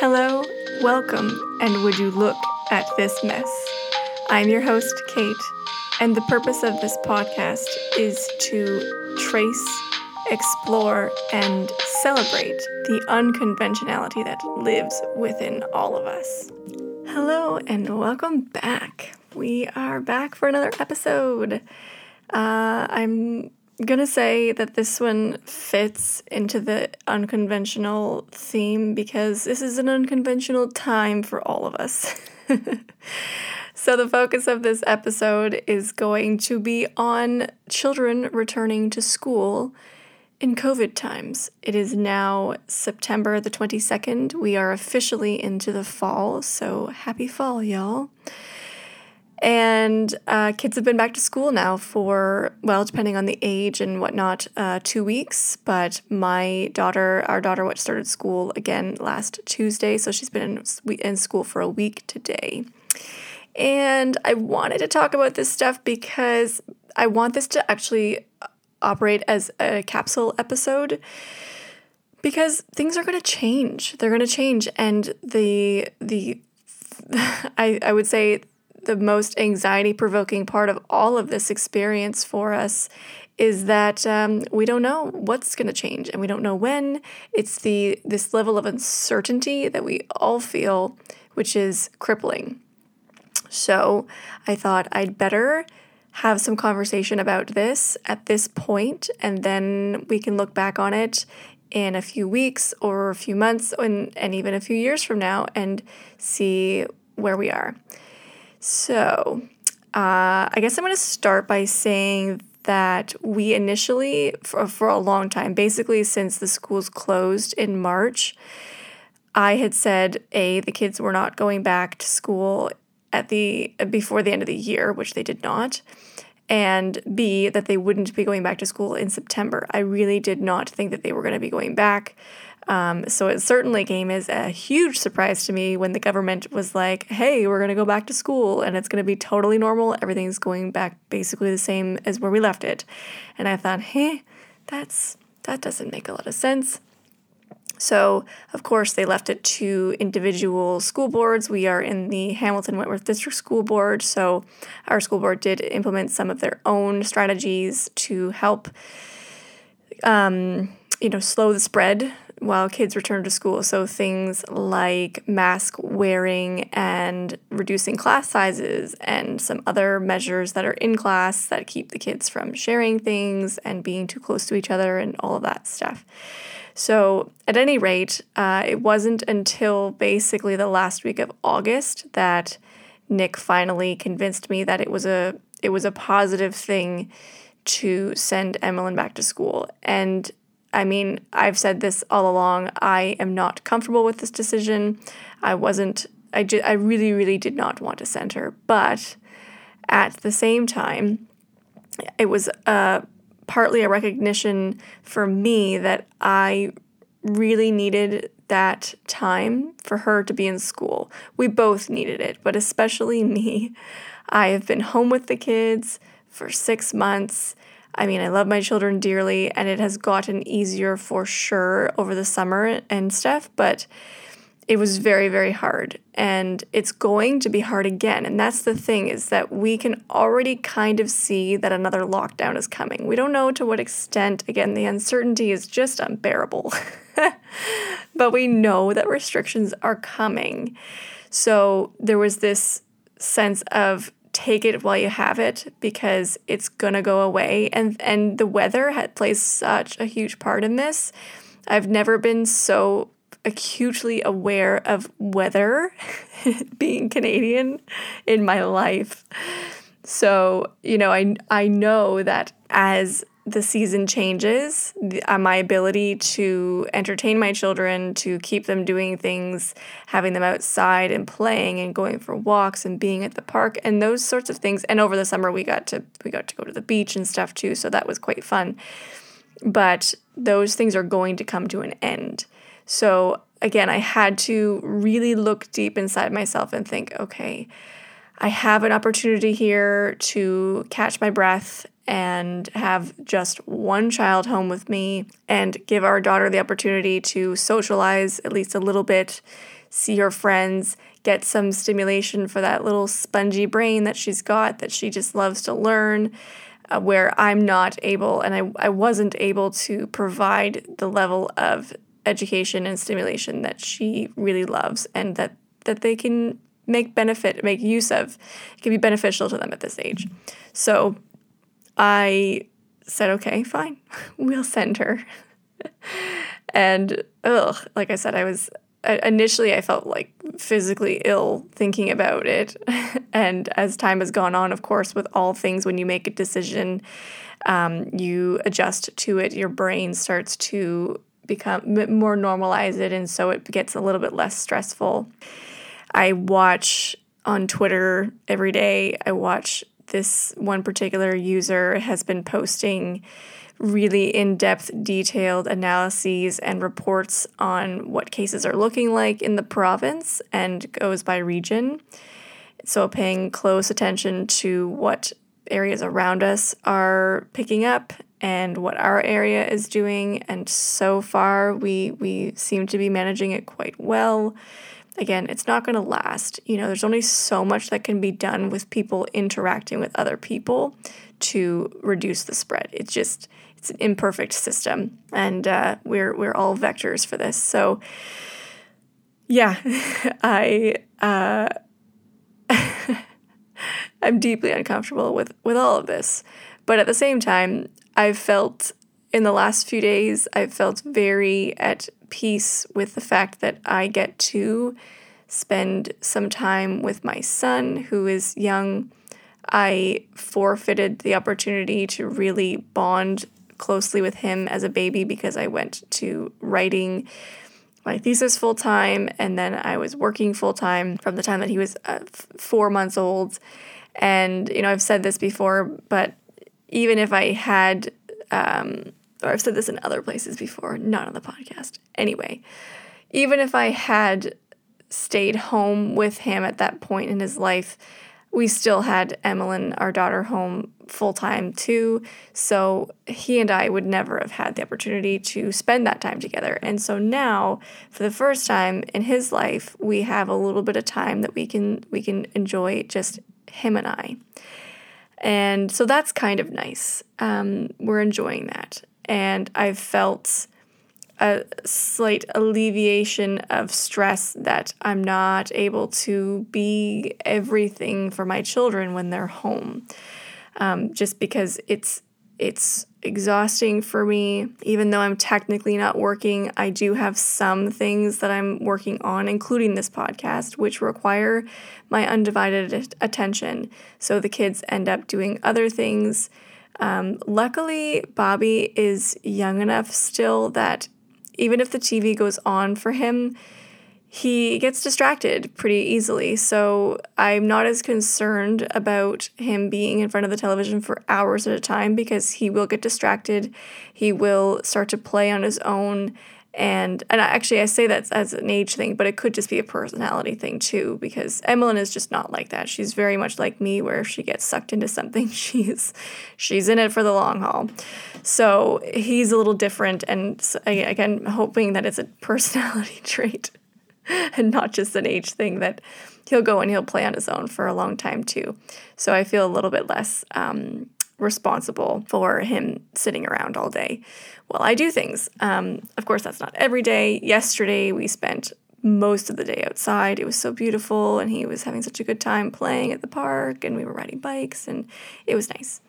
Hello, welcome, and would you look at this mess? I'm your host, Kate, and the purpose of this podcast is to trace, explore, and celebrate the unconventionality that lives within all of us. Hello, and welcome back. We are back for another episode. Uh, I'm gonna say that this one fits into the unconventional theme because this is an unconventional time for all of us. so, the focus of this episode is going to be on children returning to school in COVID times. It is now September the 22nd. We are officially into the fall, so happy fall, y'all. And uh, kids have been back to school now for, well, depending on the age and whatnot, uh, two weeks. But my daughter, our daughter, started school again last Tuesday. So she's been in, in school for a week today. And I wanted to talk about this stuff because I want this to actually operate as a capsule episode because things are going to change. They're going to change. And the, the, I, I would say the most anxiety provoking part of all of this experience for us is that um, we don't know what's going to change and we don't know when. It's the this level of uncertainty that we all feel which is crippling. So i thought i'd better have some conversation about this at this point and then we can look back on it in a few weeks or a few months and, and even a few years from now and see where we are so, uh, I guess I'm going to start by saying that we initially, for, for a long time, basically since the schools closed in March, I had said A, the kids were not going back to school at the before the end of the year, which they did not, and B, that they wouldn't be going back to school in September. I really did not think that they were going to be going back. Um, so it certainly came as a huge surprise to me when the government was like, hey, we're going to go back to school and it's going to be totally normal. Everything's going back basically the same as where we left it. And I thought, hey, that's that doesn't make a lot of sense. So, of course, they left it to individual school boards. We are in the Hamilton Wentworth District School Board, so our school board did implement some of their own strategies to help, um, you know, slow the spread while kids return to school. So things like mask wearing and reducing class sizes and some other measures that are in class that keep the kids from sharing things and being too close to each other and all of that stuff. So, at any rate, uh, it wasn't until basically the last week of August that Nick finally convinced me that it was a it was a positive thing to send Emmeline back to school. And I mean, I've said this all along. I am not comfortable with this decision. I wasn't, I, ju- I really, really did not want to send her. But at the same time, it was uh, partly a recognition for me that I really needed that time for her to be in school. We both needed it, but especially me. I have been home with the kids for six months I mean, I love my children dearly, and it has gotten easier for sure over the summer and stuff, but it was very, very hard. And it's going to be hard again. And that's the thing is that we can already kind of see that another lockdown is coming. We don't know to what extent. Again, the uncertainty is just unbearable. but we know that restrictions are coming. So there was this sense of take it while you have it because it's gonna go away. And and the weather had plays such a huge part in this. I've never been so acutely aware of weather being Canadian in my life. So, you know, I I know that as the season changes, the, uh, my ability to entertain my children, to keep them doing things, having them outside and playing and going for walks and being at the park and those sorts of things. And over the summer we got to we got to go to the beach and stuff too, so that was quite fun. But those things are going to come to an end. So again, I had to really look deep inside myself and think, okay, I have an opportunity here to catch my breath and have just one child home with me and give our daughter the opportunity to socialize at least a little bit, see her friends, get some stimulation for that little spongy brain that she's got that she just loves to learn. Uh, where I'm not able and I, I wasn't able to provide the level of education and stimulation that she really loves and that that they can make benefit make use of it can be beneficial to them at this age so i said okay fine. We'll send her. And ugh like i said i was initially i felt like physically ill thinking about it. And as time has gone on of course with all things when you make a decision um, you adjust to it your brain starts to become more normalize it and so it gets a little bit less stressful. I watch on twitter every day. I watch this one particular user has been posting really in-depth detailed analyses and reports on what cases are looking like in the province and goes by region so paying close attention to what areas around us are picking up and what our area is doing. And so far, we we seem to be managing it quite well. Again, it's not going to last. You know, there's only so much that can be done with people interacting with other people to reduce the spread. It's just it's an imperfect system, and uh, we're we're all vectors for this. So, yeah, I. Uh, I'm deeply uncomfortable with with all of this. But at the same time, I've felt in the last few days, I've felt very at peace with the fact that I get to spend some time with my son, who is young. I forfeited the opportunity to really bond closely with him as a baby because I went to writing my thesis full time and then I was working full time from the time that he was uh, four months old. And, you know, I've said this before, but even if I had, um, or I've said this in other places before, not on the podcast. Anyway, even if I had stayed home with him at that point in his life, we still had Emmeline, our daughter, home full time too. So he and I would never have had the opportunity to spend that time together. And so now, for the first time in his life, we have a little bit of time that we can we can enjoy just him and I. And so that's kind of nice. Um, we're enjoying that. And I've felt a slight alleviation of stress that I'm not able to be everything for my children when they're home. Um, just because it's it's exhausting for me. Even though I'm technically not working, I do have some things that I'm working on, including this podcast, which require my undivided attention. So the kids end up doing other things. Um, luckily, Bobby is young enough still that even if the TV goes on for him, he gets distracted pretty easily. So I'm not as concerned about him being in front of the television for hours at a time because he will get distracted. He will start to play on his own. And and actually I say that as an age thing, but it could just be a personality thing too, because Emmeline is just not like that. She's very much like me where if she gets sucked into something, she's she's in it for the long haul. So he's a little different and again hoping that it's a personality trait and not just an age thing that he'll go and he'll play on his own for a long time too. So I feel a little bit less um, responsible for him sitting around all day while I do things. Um, of course, that's not every day. Yesterday, we spent most of the day outside. It was so beautiful, and he was having such a good time playing at the park, and we were riding bikes, and it was nice.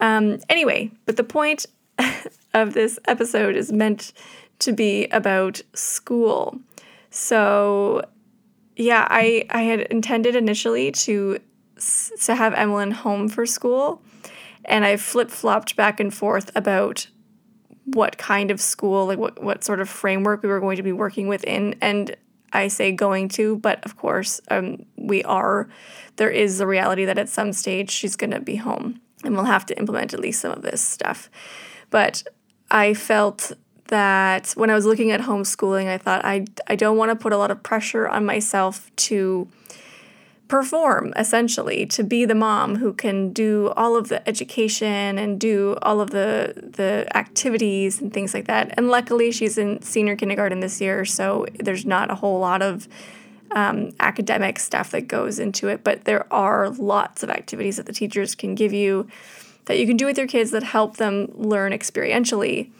Um, anyway, but the point of this episode is meant to be about school. So, yeah, I I had intended initially to to have Emmeline home for school, and I flip flopped back and forth about what kind of school, like what what sort of framework we were going to be working within, and I say going to, but of course, um, we are. There is the reality that at some stage she's going to be home, and we'll have to implement at least some of this stuff. But I felt that when I was looking at homeschooling, I thought I, I don't want to put a lot of pressure on myself to perform essentially to be the mom who can do all of the education and do all of the the activities and things like that. And luckily she's in senior kindergarten this year so there's not a whole lot of um, academic stuff that goes into it but there are lots of activities that the teachers can give you that you can do with your kids that help them learn experientially.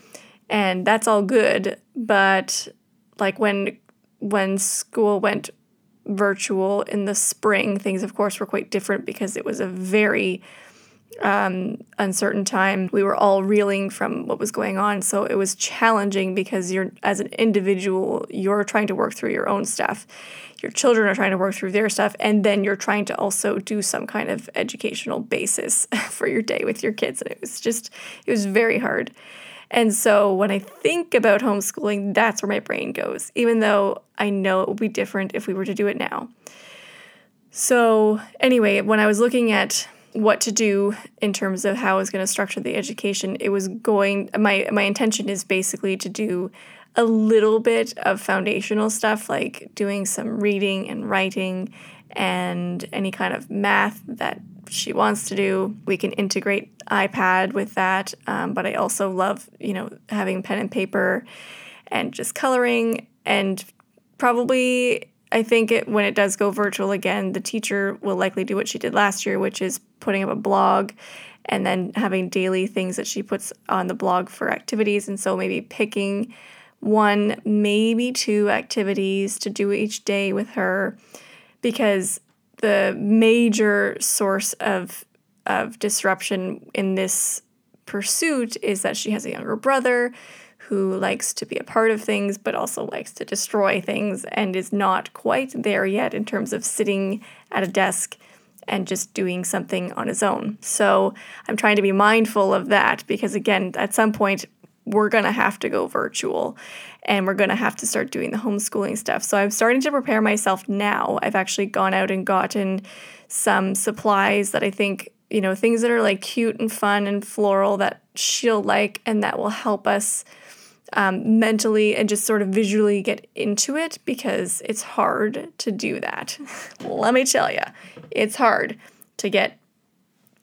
And that's all good but like when when school went virtual in the spring. Things, of course, were quite different because it was a very um, uncertain time. We were all reeling from what was going on, so it was challenging because you're, as an individual, you're trying to work through your own stuff. Your children are trying to work through their stuff, and then you're trying to also do some kind of educational basis for your day with your kids. And it was just, it was very hard. And so when I think about homeschooling, that's where my brain goes, even though I know it would be different if we were to do it now. So, anyway, when I was looking at what to do in terms of how I was going to structure the education, it was going my my intention is basically to do a little bit of foundational stuff like doing some reading and writing and any kind of math that she wants to do. We can integrate iPad with that, um, but I also love, you know, having pen and paper and just coloring. And probably, I think it, when it does go virtual again, the teacher will likely do what she did last year, which is putting up a blog and then having daily things that she puts on the blog for activities. And so maybe picking one, maybe two activities to do each day with her because the major source of of disruption in this pursuit is that she has a younger brother who likes to be a part of things but also likes to destroy things and is not quite there yet in terms of sitting at a desk and just doing something on his own. So I'm trying to be mindful of that because, again, at some point, we're going to have to go virtual and we're going to have to start doing the homeschooling stuff. So I'm starting to prepare myself now. I've actually gone out and gotten some supplies that I think, you know, things that are like cute and fun and floral that she'll like and that will help us um, mentally and just sort of visually get into it because it's hard to do that. Let me tell you, it's hard to get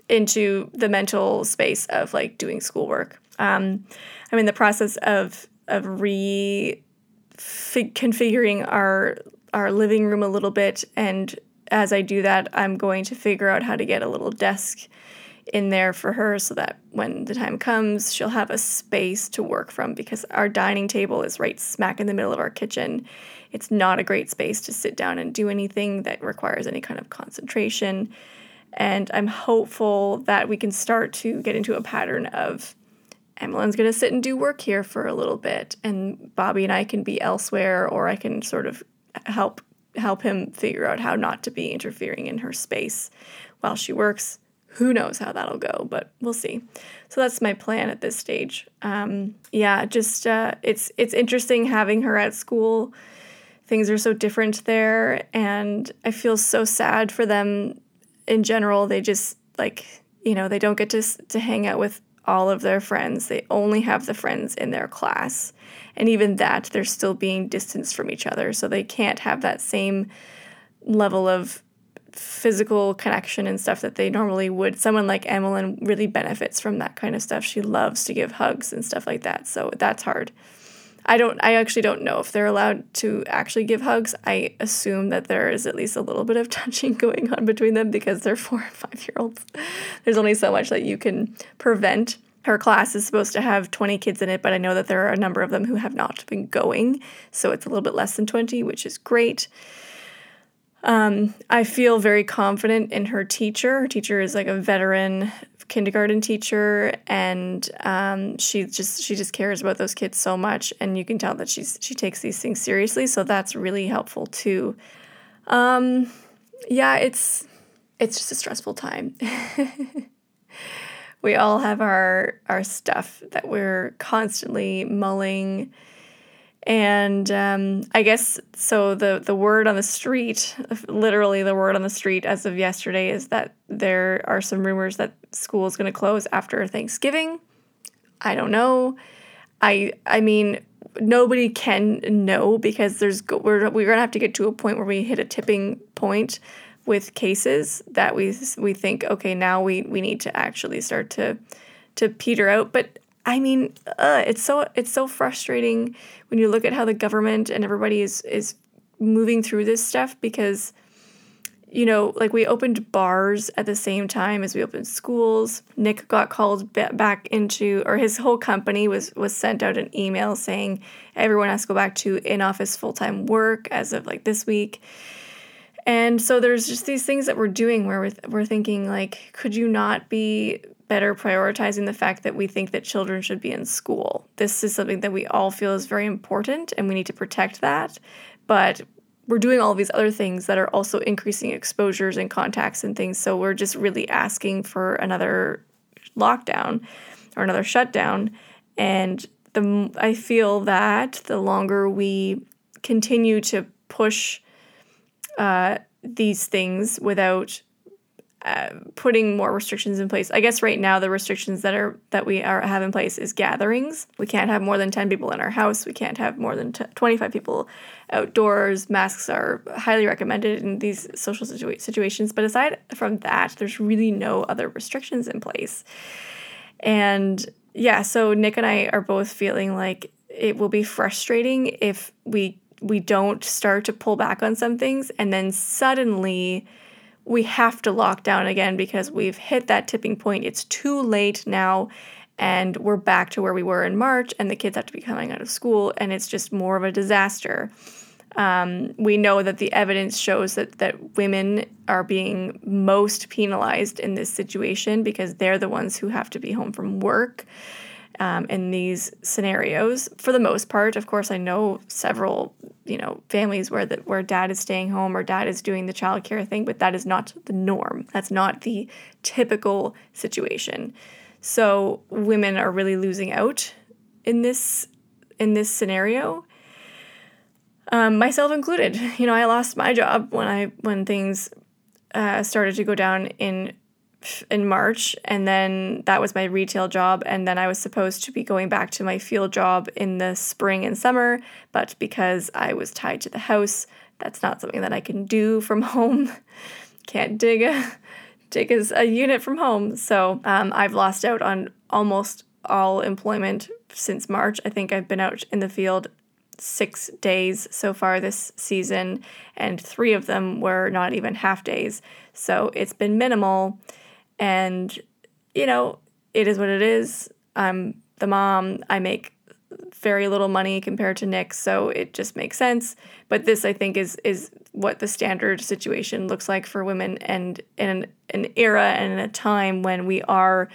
into the mental space of like doing schoolwork. Um, I'm in the process of of re configuring our our living room a little bit, and as I do that, I'm going to figure out how to get a little desk in there for her so that when the time comes, she'll have a space to work from because our dining table is right smack in the middle of our kitchen. It's not a great space to sit down and do anything that requires any kind of concentration. And I'm hopeful that we can start to get into a pattern of Emmeline's going to sit and do work here for a little bit, and Bobby and I can be elsewhere, or I can sort of help help him figure out how not to be interfering in her space while she works. Who knows how that'll go, but we'll see. So that's my plan at this stage. Um, yeah, just uh, it's it's interesting having her at school. Things are so different there, and I feel so sad for them in general. They just like you know they don't get to to hang out with all of their friends. They only have the friends in their class. And even that, they're still being distanced from each other. So they can't have that same level of physical connection and stuff that they normally would. Someone like Emmeline really benefits from that kind of stuff. She loves to give hugs and stuff like that. So that's hard. I don't I actually don't know if they're allowed to actually give hugs. I assume that there is at least a little bit of touching going on between them because they're 4 and 5 year olds. There's only so much that you can prevent. Her class is supposed to have 20 kids in it, but I know that there are a number of them who have not been going, so it's a little bit less than 20, which is great. Um, I feel very confident in her teacher. Her teacher is like a veteran kindergarten teacher and um, she just she just cares about those kids so much and you can tell that she's she takes these things seriously so that's really helpful too. Um, yeah it's it's just a stressful time. We all have our our stuff that we're constantly mulling and um, I guess so. The the word on the street, literally the word on the street, as of yesterday, is that there are some rumors that school is going to close after Thanksgiving. I don't know. I I mean, nobody can know because there's we're we're gonna have to get to a point where we hit a tipping point. with cases that we we think okay now we we need to actually start to to peter out but I mean, uh, it's so it's so frustrating when you look at how the government and everybody is is moving through this stuff because you know, like we opened bars at the same time as we opened schools. Nick got called back into, or his whole company was was sent out an email saying everyone has to go back to in office full time work as of like this week. And so there's just these things that we're doing where we're, we're thinking like, could you not be better prioritizing the fact that we think that children should be in school? This is something that we all feel is very important, and we need to protect that. But we're doing all these other things that are also increasing exposures and contacts and things. So we're just really asking for another lockdown or another shutdown. And the I feel that the longer we continue to push uh, these things without uh, putting more restrictions in place. I guess right now the restrictions that are that we are have in place is gatherings. We can't have more than 10 people in our house. We can't have more than t- 25 people outdoors. Masks are highly recommended in these social situa- situations, but aside from that, there's really no other restrictions in place. And yeah, so Nick and I are both feeling like it will be frustrating if we we don't start to pull back on some things and then suddenly we have to lock down again because we've hit that tipping point. It's too late now, and we're back to where we were in March, and the kids have to be coming out of school, and it's just more of a disaster. Um, we know that the evidence shows that, that women are being most penalized in this situation because they're the ones who have to be home from work um, in these scenarios. For the most part, of course, I know several you know families where that where dad is staying home or dad is doing the childcare thing, but that is not the norm. That's not the typical situation. So women are really losing out in this in this scenario. Um, myself included. You know, I lost my job when I when things uh, started to go down in in March, and then that was my retail job. And then I was supposed to be going back to my field job in the spring and summer, but because I was tied to the house, that's not something that I can do from home. Can't dig a dig a, a unit from home, so um, I've lost out on almost all employment since March. I think I've been out in the field six days so far this season, and three of them were not even half days. So it's been minimal. And, you know, it is what it is. I'm the mom. I make very little money compared to Nick, so it just makes sense. But this, I think, is is what the standard situation looks like for women, and in an, an era and in a time when we are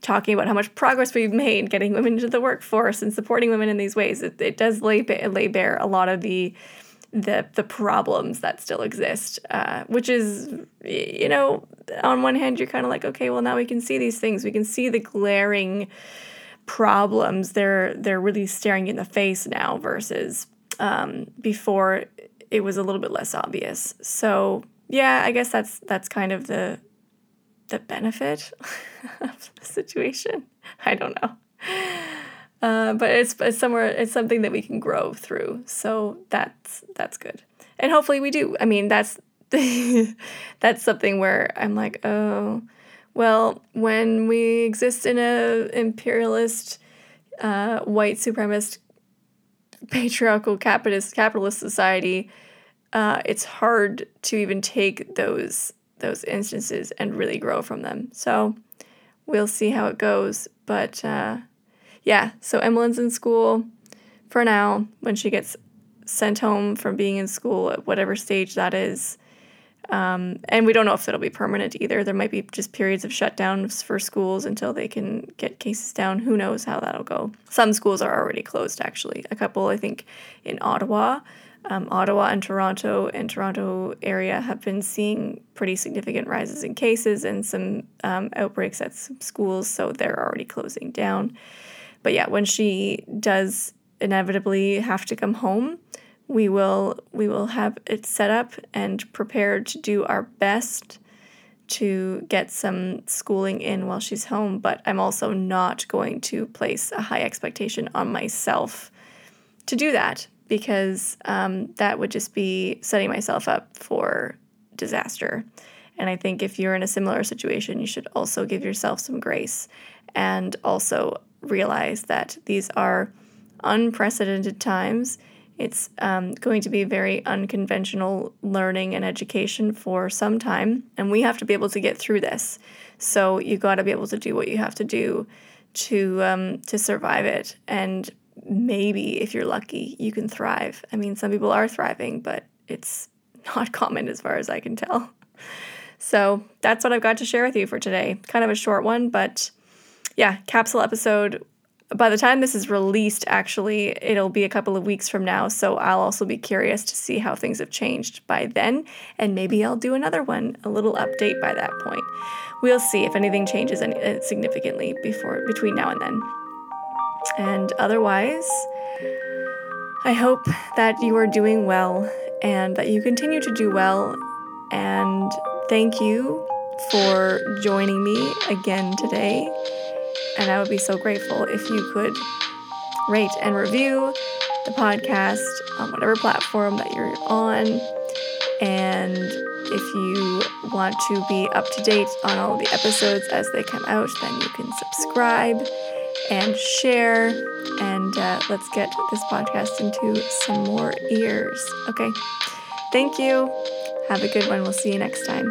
talking about how much progress we've made getting women into the workforce and supporting women in these ways. It, it does lay lay bare a lot of the the the problems that still exist, uh, which is you know on one hand you're kind of like okay well now we can see these things we can see the glaring problems they're they're really staring in the face now versus um, before it was a little bit less obvious. So yeah, I guess that's that's kind of the the benefit of the situation. I don't know. Uh, but it's, it's somewhere it's something that we can grow through. So that's that's good. And hopefully we do. I mean that's that's something where i'm like oh well when we exist in a imperialist uh, white supremacist patriarchal capitalist capitalist society uh, it's hard to even take those those instances and really grow from them. So we'll see how it goes. But uh, yeah, so Emmeline's in school for now. When she gets sent home from being in school at whatever stage that is. Um, and we don't know if it'll be permanent either. There might be just periods of shutdowns for schools until they can get cases down. Who knows how that'll go? Some schools are already closed, actually. A couple, I think, in Ottawa. Um, Ottawa and Toronto and Toronto area have been seeing pretty significant rises in cases and some um, outbreaks at some schools, so they're already closing down. But yeah, when she does inevitably have to come home, we will we will have it set up and prepared to do our best to get some schooling in while she's home, but I'm also not going to place a high expectation on myself to do that because um, that would just be setting myself up for disaster. And I think if you're in a similar situation, you should also give yourself some grace and also realize that these are unprecedented times. It's um, going to be very unconventional learning and education for some time, and we have to be able to get through this. So you got to be able to do what you have to do to um, to survive it, and maybe if you're lucky, you can thrive. I mean, some people are thriving, but it's not common as far as I can tell. So that's what I've got to share with you for today. Kind of a short one, but yeah, capsule episode. By the time this is released, actually, it'll be a couple of weeks from now. So I'll also be curious to see how things have changed by then. And maybe I'll do another one, a little update by that point. We'll see if anything changes uh, significantly before between now and then. And otherwise, I hope that you are doing well and that you continue to do well. And thank you for joining me again today. And I would be so grateful if you could rate and review the podcast on whatever platform that you're on. And if you want to be up to date on all the episodes as they come out, then you can subscribe and share. And uh, let's get this podcast into some more ears. Okay. Thank you. Have a good one. We'll see you next time.